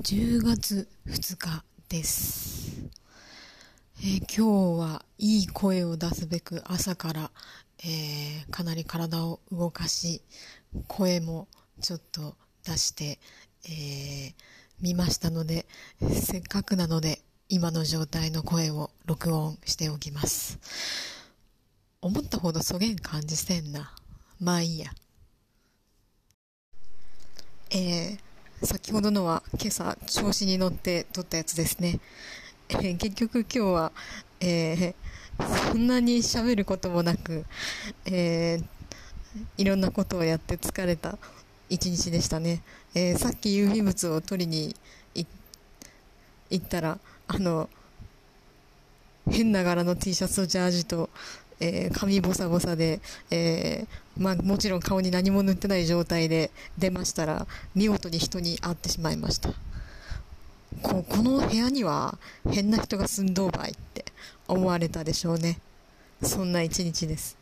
10月2日です。えー今日はいい声を出すべく朝から、えーかなり体を動かし、声もちょっと出して、えー見ましたので、せっかくなので今の状態の声を録音しておきます。思ったほどそげん感じせんな。まあいいや。えー先ほどのは今朝調子に乗って撮ったやつですね。えー結局今日は、えーそんなに喋ることもなく、えーいろんなことをやって疲れた一日でしたね。えさっき郵便物を取りに行行ったら、あの、変な柄の T シャツとジャージと、えー髪ボサボサで、えーまあもちろん顔に何も塗ってない状態で出ましたら、見事に人に会ってしまいました。ここの部屋には変な人が住んどうばいって思われたでしょうね。そんな一日です。